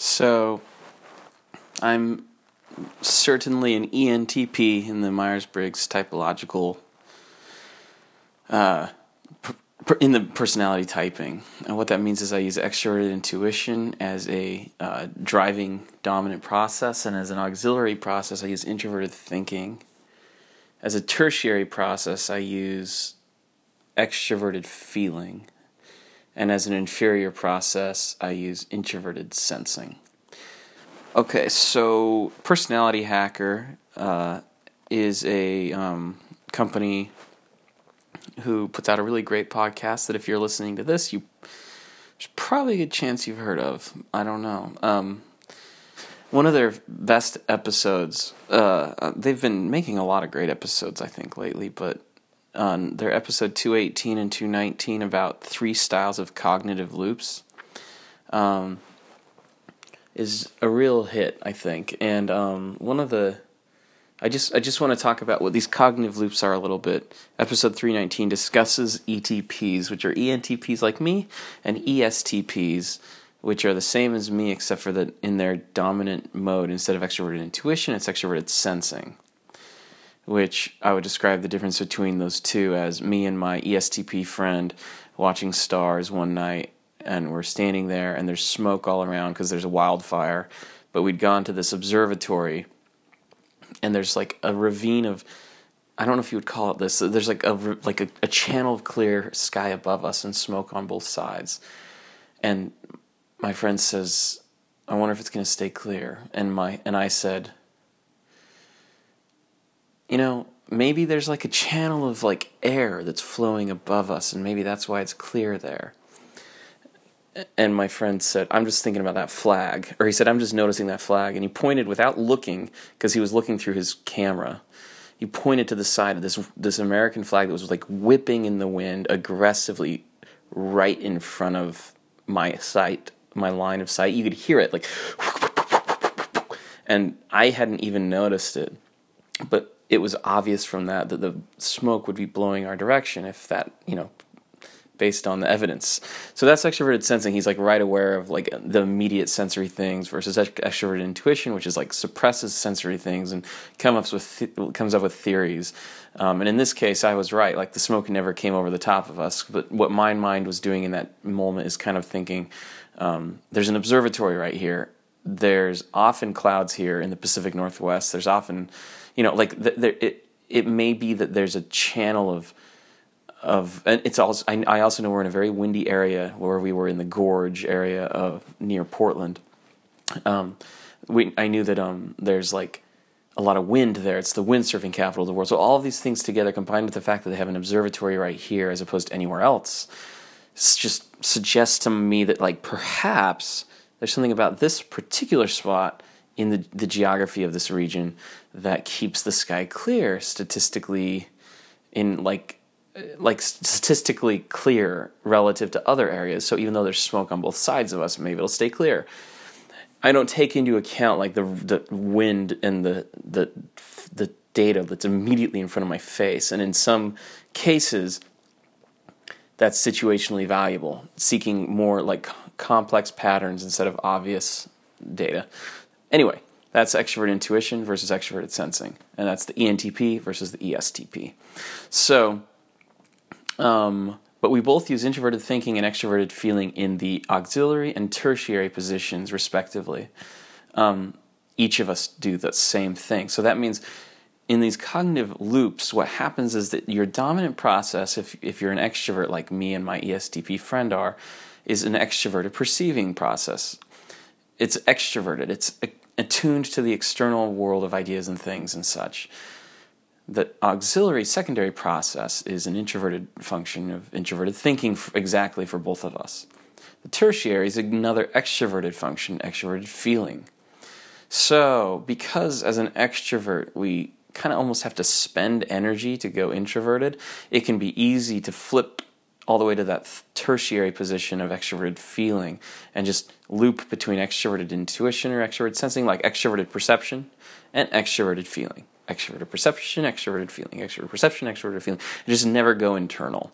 So, I'm certainly an ENTP in the Myers Briggs typological, uh, in the personality typing. And what that means is I use extroverted intuition as a uh, driving dominant process, and as an auxiliary process, I use introverted thinking. As a tertiary process, I use extroverted feeling and as an inferior process, I use introverted sensing. Okay, so Personality Hacker uh, is a um, company who puts out a really great podcast that if you're listening to this, you there's probably a good chance you've heard of. I don't know. Um, one of their best episodes. Uh, uh they've been making a lot of great episodes, I think, lately. But on their episode 218 and 219 about three styles of cognitive loops um, is a real hit, I think. And um, one of the I just I just want to talk about what these cognitive loops are a little bit. Episode 319 discusses ETPs, which are ENTPs like me, and ESTPs, which are the same as me except for that in their dominant mode instead of extroverted intuition, it's extroverted sensing which I would describe the difference between those two as me and my ESTP friend watching stars one night, and we're standing there, and there's smoke all around because there's a wildfire. But we'd gone to this observatory, and there's like a ravine of I don't know if you would call it this. There's like a like a, a channel of clear sky above us and smoke on both sides. And my friend says, "I wonder if it's going to stay clear." And my and I said, you know, maybe there's like a channel of like air that's flowing above us, and maybe that's why it's clear there. And my friend said, I'm just thinking about that flag. Or he said, I'm just noticing that flag. And he pointed without looking, because he was looking through his camera. He pointed to the side of this this American flag that was like whipping in the wind aggressively right in front of my sight, my line of sight. You could hear it like and I hadn't even noticed it. But it was obvious from that that the smoke would be blowing our direction if that, you know, based on the evidence. So that's extroverted sensing. He's like right aware of like the immediate sensory things versus extroverted intuition, which is like suppresses sensory things and comes up with th- comes up with theories. Um, and in this case, I was right. Like the smoke never came over the top of us. But what my mind was doing in that moment is kind of thinking, um, there's an observatory right here. There's often clouds here in the Pacific Northwest. There's often you know, like it it may be that there's a channel of of and it's also I, I, also know we're in a very windy area where we were in the gorge area of near Portland. Um, we I knew that um there's like a lot of wind there. It's the windsurfing capital of the world. So all of these things together, combined with the fact that they have an observatory right here as opposed to anywhere else, just suggests to me that like perhaps there's something about this particular spot in the, the geography of this region that keeps the sky clear statistically in like uh, like statistically clear relative to other areas. So even though there's smoke on both sides of us maybe it'll stay clear. I don't take into account like the the wind and the the the data that's immediately in front of my face. And in some cases that's situationally valuable seeking more like complex patterns instead of obvious data Anyway, that's extrovert intuition versus extroverted sensing, and that's the ENTP versus the ESTP. So, um, but we both use introverted thinking and extroverted feeling in the auxiliary and tertiary positions, respectively. Um, each of us do the same thing. So that means in these cognitive loops, what happens is that your dominant process, if, if you're an extrovert like me and my ESTP friend are, is an extroverted perceiving process. It's extroverted, it's attuned to the external world of ideas and things and such. The auxiliary secondary process is an introverted function of introverted thinking exactly for both of us. The tertiary is another extroverted function, extroverted feeling. So, because as an extrovert we kind of almost have to spend energy to go introverted, it can be easy to flip all the way to that tertiary position of extroverted feeling and just loop between extroverted intuition or extroverted sensing, like extroverted perception and extroverted feeling. Extroverted perception, extroverted feeling, extroverted perception, extroverted feeling. Just never go internal.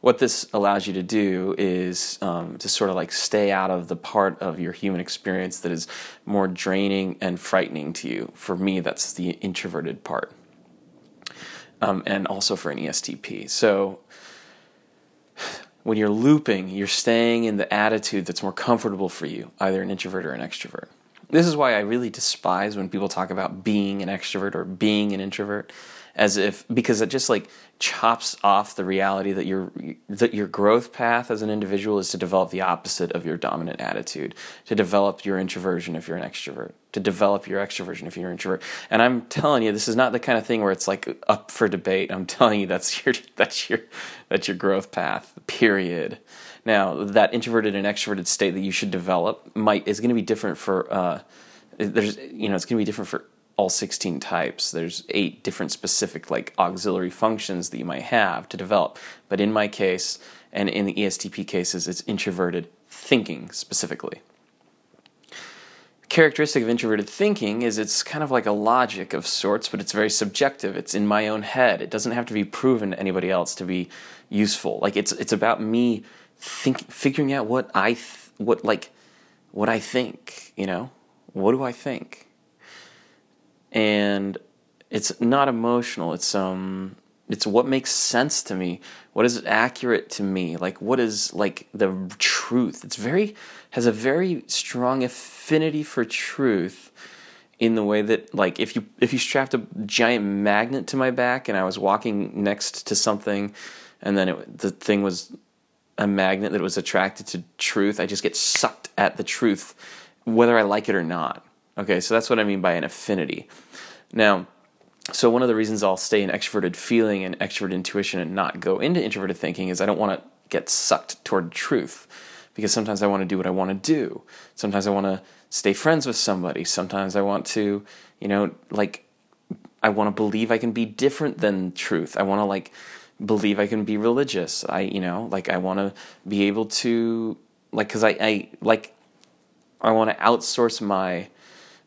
What this allows you to do is um, to sort of like stay out of the part of your human experience that is more draining and frightening to you. For me, that's the introverted part. Um, and also for an ESTP. So when you're looping, you're staying in the attitude that's more comfortable for you, either an introvert or an extrovert. This is why I really despise when people talk about being an extrovert or being an introvert as if because it just like chops off the reality that your that your growth path as an individual is to develop the opposite of your dominant attitude, to develop your introversion if you're an extrovert, to develop your extroversion if you're an introvert. And I'm telling you, this is not the kind of thing where it's like up for debate. I'm telling you that's your that's your that's your growth path. Period. Now, that introverted and extroverted state that you should develop might is going to be different for uh, there's you know it's going to be different for all 16 types. There's eight different specific like auxiliary functions that you might have to develop. But in my case, and in the ESTP cases, it's introverted thinking specifically. Characteristic of introverted thinking is it's kind of like a logic of sorts, but it's very subjective. It's in my own head. It doesn't have to be proven to anybody else to be useful. Like it's it's about me think figuring out what I th- what like what I think, you know? What do I think? And it's not emotional. It's um it's what makes sense to me. What is accurate to me? Like what is like the truth? It's very has a very strong affinity for truth in the way that like if you if you strapped a giant magnet to my back and I was walking next to something and then it, the thing was a magnet that was attracted to truth, I just get sucked at the truth whether I like it or not. Okay, so that's what I mean by an affinity. Now, so one of the reasons I'll stay in extroverted feeling and extroverted intuition and not go into introverted thinking is I don't want to get sucked toward truth because sometimes I want to do what I want to do. Sometimes I want to stay friends with somebody. Sometimes I want to, you know, like I want to believe I can be different than truth. I want to like believe I can be religious. I, you know, like I want to be able to like cuz I I like I want to outsource my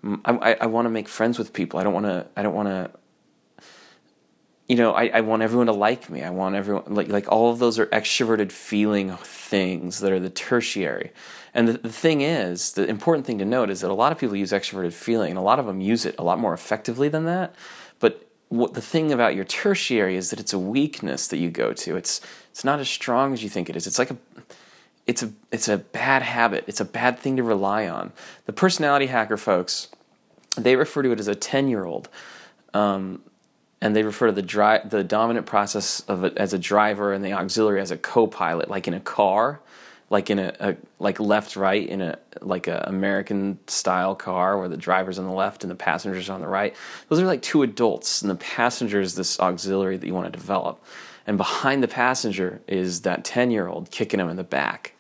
I, I want to make friends with people. I don't want to. I don't want to. You know, I, I want everyone to like me. I want everyone like like all of those are extroverted feeling things that are the tertiary. And the, the thing is, the important thing to note is that a lot of people use extroverted feeling, and a lot of them use it a lot more effectively than that. But what the thing about your tertiary is that it's a weakness that you go to. It's it's not as strong as you think it is. It's like a it's a it's a bad habit. It's a bad thing to rely on. The personality hacker folks, they refer to it as a ten year old, um, and they refer to the dri- the dominant process of as a driver and the auxiliary as a co-pilot, like in a car, like in a, a like left right in a like a American style car where the driver's on the left and the passengers on the right. Those are like two adults, and the passenger is this auxiliary that you want to develop and behind the passenger is that 10 year old kicking him in the back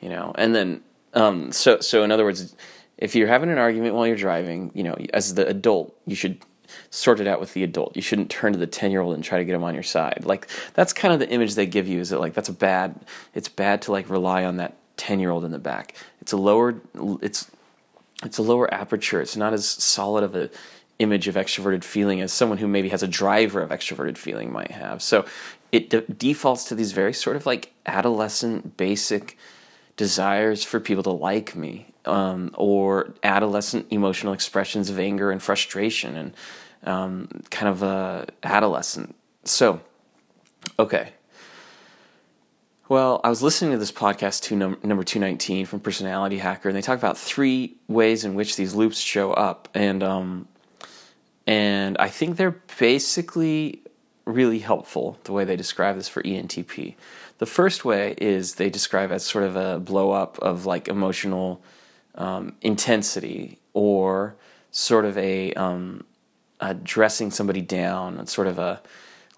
you know? And then um, so so in other words if you're having an argument while you're driving you know as the adult you should sort it out with the adult. You shouldn't turn to the 10 year old and try to get him on your side. Like that's kind of the image they give you is that like that's a bad it's bad to like rely on that 10 year old in the back. It's a lower it's it's a lower aperture. It's not as solid of a image of extroverted feeling as someone who maybe has a driver of extroverted feeling might have. So it de- defaults to these very sort of like adolescent basic desires for people to like me um, or adolescent emotional expressions of anger and frustration and um, kind of uh, adolescent. So okay. Well i was listening to this podcast to num- number 219 from personality hacker and they talk about three ways in which these loops show up and um, and i think they're basically really helpful the way they describe this for ENTP. The first way is they describe as sort of a blow up of like emotional um, intensity or sort of a, um, a dressing somebody down, sort of a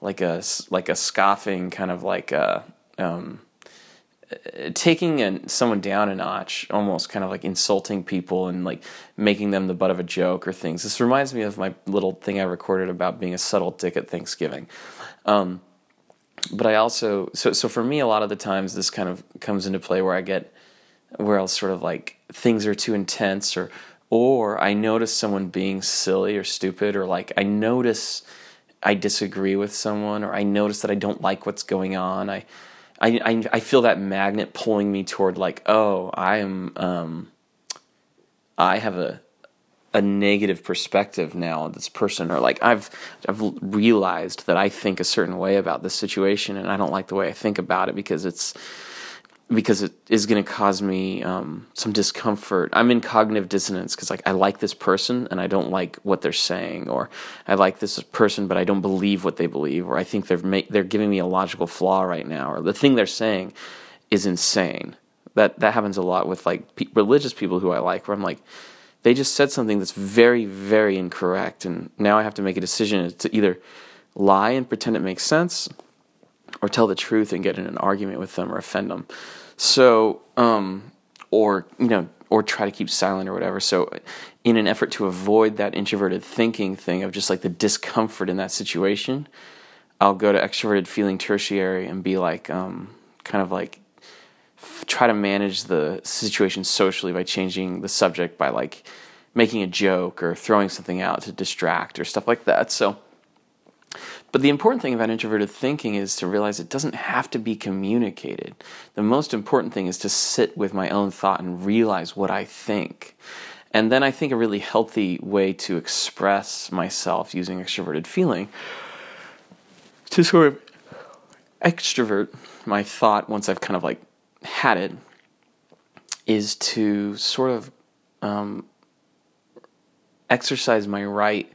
like a like a scoffing kind of like a um, taking someone down a notch, almost kind of like insulting people and like making them the butt of a joke or things. This reminds me of my little thing I recorded about being a subtle dick at Thanksgiving. Um, but I also so so for me, a lot of the times this kind of comes into play where I get where I'll sort of like things are too intense or or I notice someone being silly or stupid or like I notice I disagree with someone or I notice that I don't like what's going on. I I, I, I feel that magnet pulling me toward like, oh, I am, um, I have a, a negative perspective now of this person, or like I've, I've realized that I think a certain way about this situation, and I don't like the way I think about it because it's, because it is going to cause me um, some discomfort. I'm in cognitive dissonance because like I like this person and I don't like what they're saying, or I like this person but I don't believe what they believe, or I think they're ma- they're giving me a logical flaw right now, or the thing they're saying is insane. That that happens a lot with like pe- religious people who I like, where I'm like, they just said something that's very very incorrect, and now I have to make a decision to either lie and pretend it makes sense, or tell the truth and get in an argument with them or offend them. So, um, or you know, or try to keep silent or whatever. So, in an effort to avoid that introverted thinking thing of just like the discomfort in that situation, I'll go to extroverted feeling tertiary and be like, um, kind of like f- try to manage the situation socially by changing the subject by like making a joke or throwing something out to distract or stuff like that. So but the important thing about introverted thinking is to realize it doesn't have to be communicated. The most important thing is to sit with my own thought and realize what I think. And then I think a really healthy way to express myself using extroverted feeling to sort of extrovert my thought once I've kind of like had it is to sort of um, exercise my right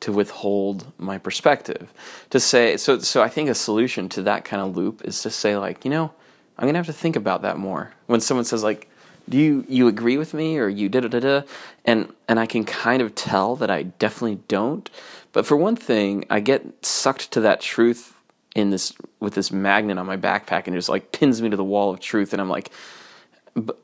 to withhold my perspective. To say so so I think a solution to that kind of loop is to say like, you know, I'm going to have to think about that more. When someone says like, "Do you you agree with me?" or "You da da da da," and and I can kind of tell that I definitely don't. But for one thing, I get sucked to that truth in this with this magnet on my backpack and it just like pins me to the wall of truth and I'm like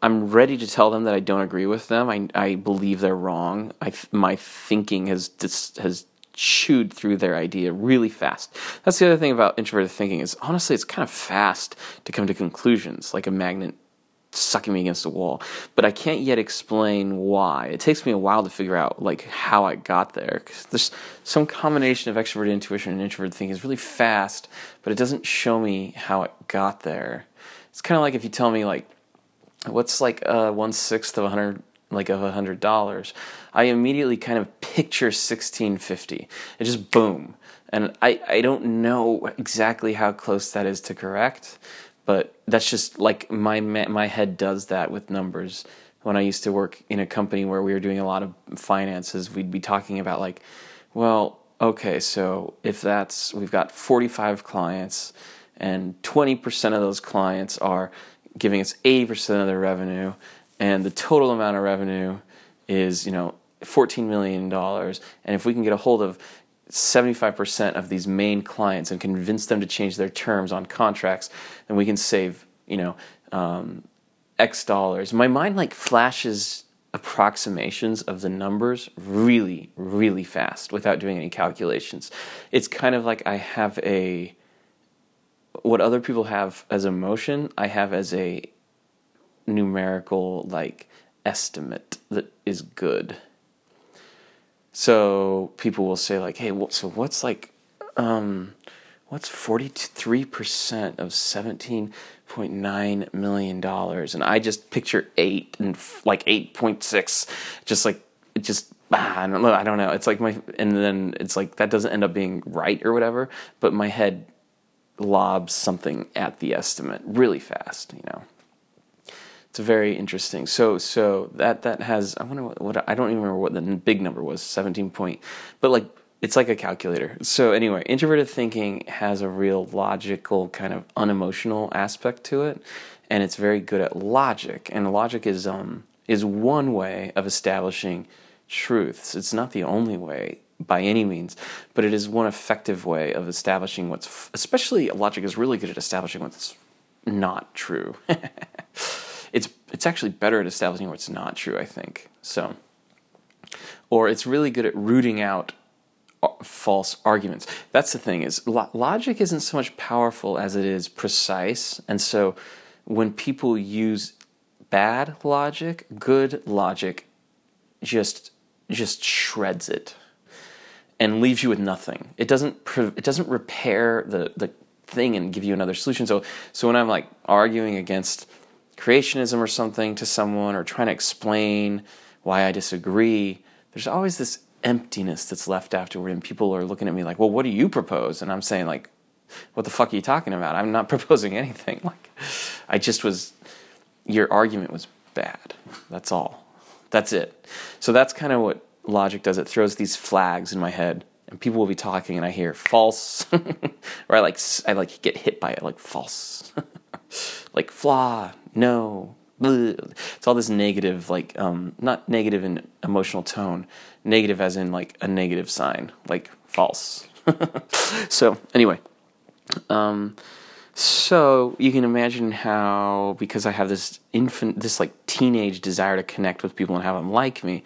I'm ready to tell them that I don't agree with them. I, I believe they're wrong. I, my thinking has dis, has chewed through their idea really fast. That's the other thing about introverted thinking is honestly it's kind of fast to come to conclusions, like a magnet sucking me against a wall. But I can't yet explain why. It takes me a while to figure out like how I got there. Cause there's some combination of extroverted intuition and introverted thinking is really fast, but it doesn't show me how it got there. It's kind of like if you tell me like what's like uh, one sixth of a hundred like of a hundred dollars? I immediately kind of picture 1650 it just boom. And I, I don't know exactly how close that is to correct but that's just like my my head does that with numbers. When i used to work in a company where we were doing a lot of finances we'd be talking about like well okay so if that's we've got 45 clients and 20% of those clients are giving us 80% of their revenue, and the total amount of revenue is, you know, $14 million. And if we can get a hold of 75% of these main clients and convince them to change their terms on contracts, then we can save, you know, um, X dollars. My mind like flashes approximations of the numbers really, really fast without doing any calculations. It's kind of like I have a what other people have as emotion, I have as a numerical like estimate that is good. So people will say like, "Hey, so what's like, um, what's forty three percent of seventeen point nine million dollars?" And I just picture eight and like eight point six, just like it just ah, I don't know. I don't know. It's like my and then it's like that doesn't end up being right or whatever. But my head lobs something at the estimate really fast. You know, it's very interesting. So so that that has I wonder what, what I don't even remember what the big number was seventeen point, but like it's like a calculator. So anyway, introverted thinking has a real logical kind of unemotional aspect to it, and it's very good at logic. And logic is um is one way of establishing truths. It's not the only way by any means, but it is one effective way of establishing what's, f- especially logic is really good at establishing what's not true. it's it's actually better at establishing what's not true, I think. So, or it's really good at rooting out uh, false arguments. That's the thing is lo- logic isn't so much powerful as it is precise, and so when people use bad logic, good logic just just shreds it and leaves you with nothing. It doesn't it doesn't repair the the thing and give you another solution. So so when I'm like arguing against creationism or something to someone or trying to explain why I disagree, there's always this emptiness that's left afterward and people are looking at me like, "Well, what do you propose?" And I'm saying like, "What the fuck are you talking about? I'm not proposing anything." Like I just was your argument was bad. That's all. That's it. So that's kind of what logic does. It throws these flags in my head and people will be talking and I hear false or I like I like get hit by it like false. like flaw, no. It's all this negative like um not negative in emotional tone, negative as in like a negative sign, like false. so, anyway, um so you can imagine how because I have this infant this like teenage desire to connect with people and have them like me,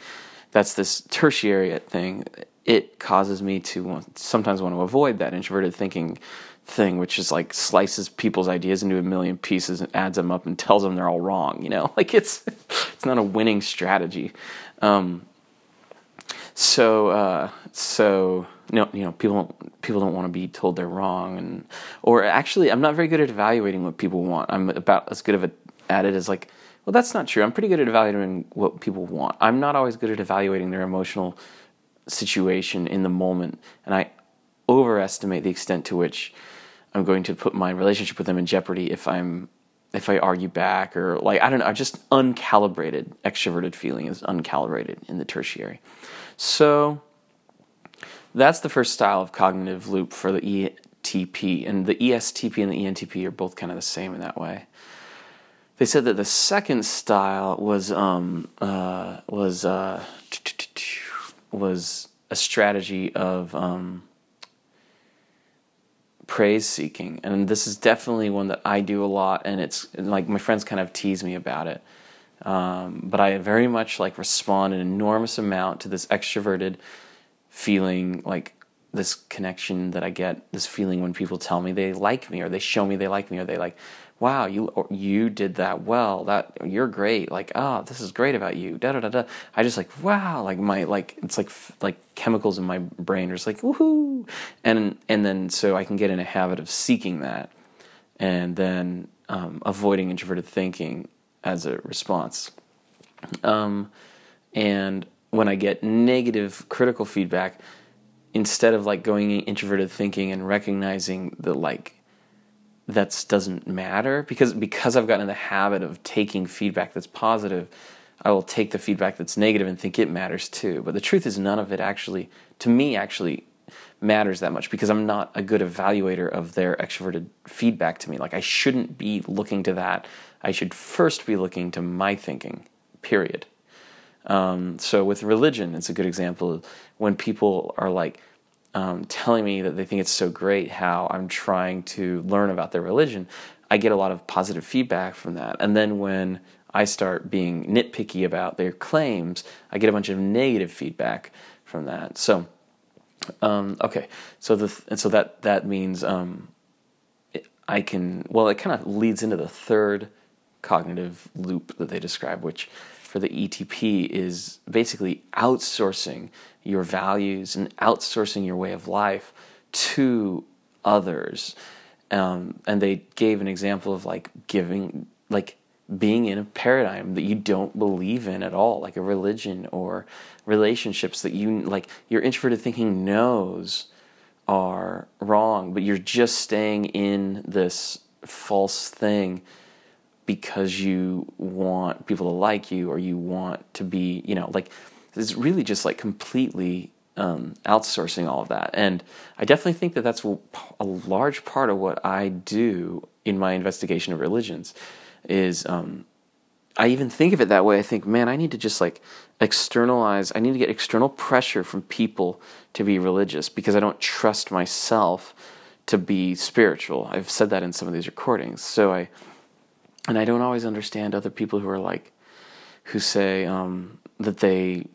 that's this tertiary thing it causes me to sometimes want to avoid that introverted thinking thing, which is like slices people's ideas into a million pieces and adds them up and tells them they're all wrong. You know, like it's it's not a winning strategy. Um, so uh, so no, you know, people don't, people don't want to be told they're wrong, and or actually, I'm not very good at evaluating what people want. I'm about as good of a, at it as like, well, that's not true. I'm pretty good at evaluating what people want. I'm not always good at evaluating their emotional situation in the moment, and I overestimate the extent to which I'm going to put my relationship with them in jeopardy if I'm if I argue back or like I don't know, I'm just uncalibrated extroverted feeling is uncalibrated in the tertiary. So that's the first style of cognitive loop for the ETP, and the ESTP and the ENTP are both kind of the same in that way. They said that the second style was um, uh, was uh, was a strategy of um, praise seeking, and this is definitely one that I do a lot, and it's like my friends kind of tease me about it. Um, but I very much like respond an enormous amount to this extroverted feeling like this connection that I get, this feeling when people tell me they like me or they show me they like me or they like, wow, you you did that well. That you're great. Like, oh, this is great about you. Da da da da. I just like, wow, like my like it's like like chemicals in my brain are just like woohoo, and and then so I can get in a habit of seeking that, and then um, avoiding introverted thinking as a response. Um, and when I get negative critical feedback, instead of like going introverted thinking and recognizing the like that doesn't matter because because I've gotten in the habit of taking feedback that's positive, I will take the feedback that's negative and think it matters too. But the truth is none of it actually to me actually matters that much because I'm not a good evaluator of their extroverted feedback to me. Like I shouldn't be looking to that. I should first be looking to my thinking. Period. Um, so with religion, it's a good example when people are like, um, telling me that they think it's so great how I'm trying to learn about their religion, I get a lot of positive feedback from that. And then when I start being nitpicky about their claims, I get a bunch of negative feedback from that. So, um, okay, so the and so that that means um, I can well, it kind of leads into the third cognitive loop that they describe, which for the ETP is basically outsourcing your values and outsourcing your way of life to others. Um, and they gave an example of like giving, like being in a paradigm that you don't believe in at all, like a religion or relationships that you like your introverted thinking knows are wrong, but you're just staying in this false thing because you want people to like you or you want to be, you know, like it's really just like completely um, outsourcing all of that. And I definitely think that that's a large part of what I do in my investigation of religions. Is um, I even think of it that way. I think, man, I need to just like externalize. I need to get external pressure from people to be religious because I don't trust myself to be spiritual. I've said that in some of these recordings. So I and I don't always understand other people who are like, who say um, that they,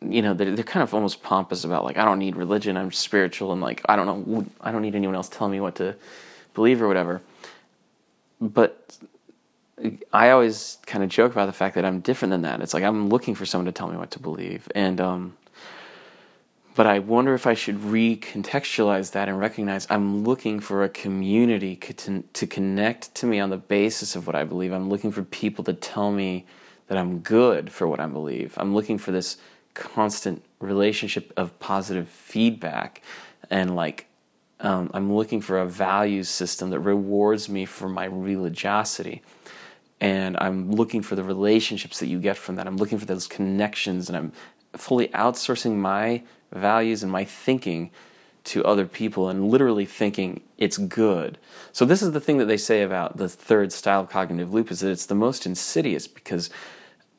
you know, they're, they're kind of almost pompous about like, I don't need religion, I'm spiritual, and like, I don't know, I don't need anyone else telling me what to believe or whatever. But I always kind of joke about the fact that I'm different than that. It's like I'm looking for someone to tell me what to believe, and um, but I wonder if I should recontextualize that and recognize I'm looking for a community to, to connect to me on the basis of what I believe. I'm looking for people to tell me that I'm good for what I believe. I'm looking for this constant relationship of positive feedback and like um, I'm looking for a value system that rewards me for my religiosity. And I'm looking for the relationships that you get from that. I'm looking for those connections, and I'm fully outsourcing my values and my thinking to other people and literally thinking it's good. So this is the thing that they say about the third style of cognitive loop is that it's the most insidious because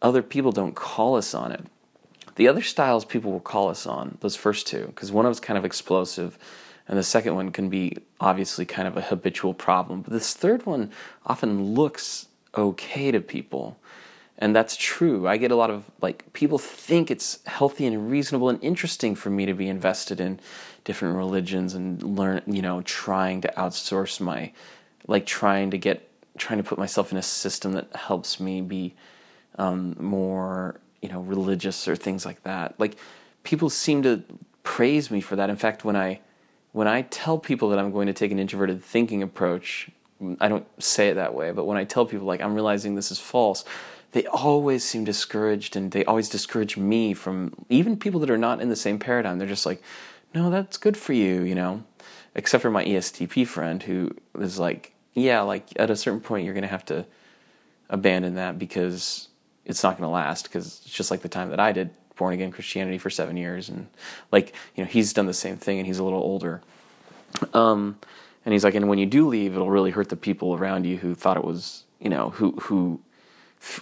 other people don't call us on it. The other styles people will call us on, those first two, because one of them's kind of explosive and the second one can be obviously kind of a habitual problem. But this third one often looks okay to people and that's true. I get a lot of like people think it's healthy and reasonable and interesting for me to be invested in different religions and learn, you know, trying to outsource my like trying to get trying to put myself in a system that helps me be um, more, you know, religious or things like that. Like people seem to praise me for that. In fact, when I when I tell people that I'm going to take an introverted thinking approach, I don't say it that way, but when I tell people like I'm realizing this is false, they always seem discouraged and they always discourage me from even people that are not in the same paradigm. They're just like, no, that's good for you, you know? Except for my ESTP friend who is like, yeah, like at a certain point, you're going to have to abandon that because it's not going to last because it's just like the time that I did born again Christianity for seven years. And like, you know, he's done the same thing and he's a little older. Um, and he's like, and when you do leave, it'll really hurt the people around you who thought it was, you know, who, who,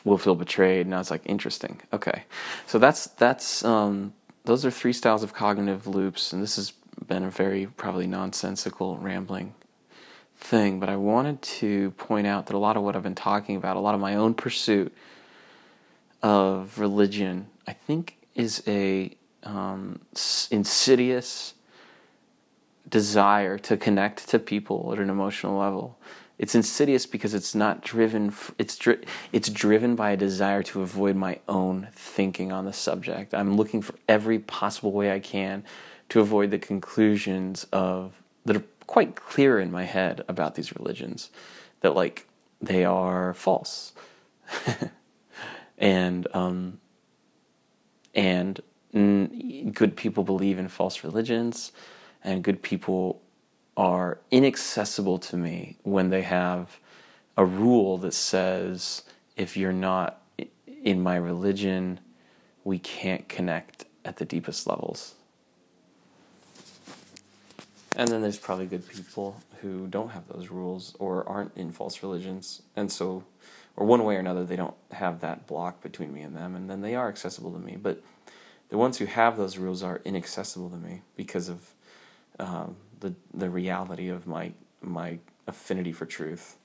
will feel betrayed. And I was like, interesting. Okay, so that's that's um, those are three styles of cognitive loops, and this has been a very probably nonsensical, rambling thing. But I wanted to point out that a lot of what I've been talking about, a lot of my own pursuit of religion, I think is a um, insidious desire to connect to people at an emotional level it's insidious because it's not driven. It's dri- it's driven by a desire to avoid my own thinking on the subject. I'm looking for every possible way I can to avoid the conclusions of that are quite clear in my head about these religions, that like they are false, and um, and mm, good people believe in false religions, and good people are inaccessible to me when they have a rule that says if you're not in my religion, we can't connect at the deepest levels. And then there's probably good people who don't have those rules or aren't in false religions. And so, or one way or another, they don't have that block between me and them. And then they are accessible to me. But the ones who have those rules are inaccessible to me because of um, the the reality of my my affinity for truth.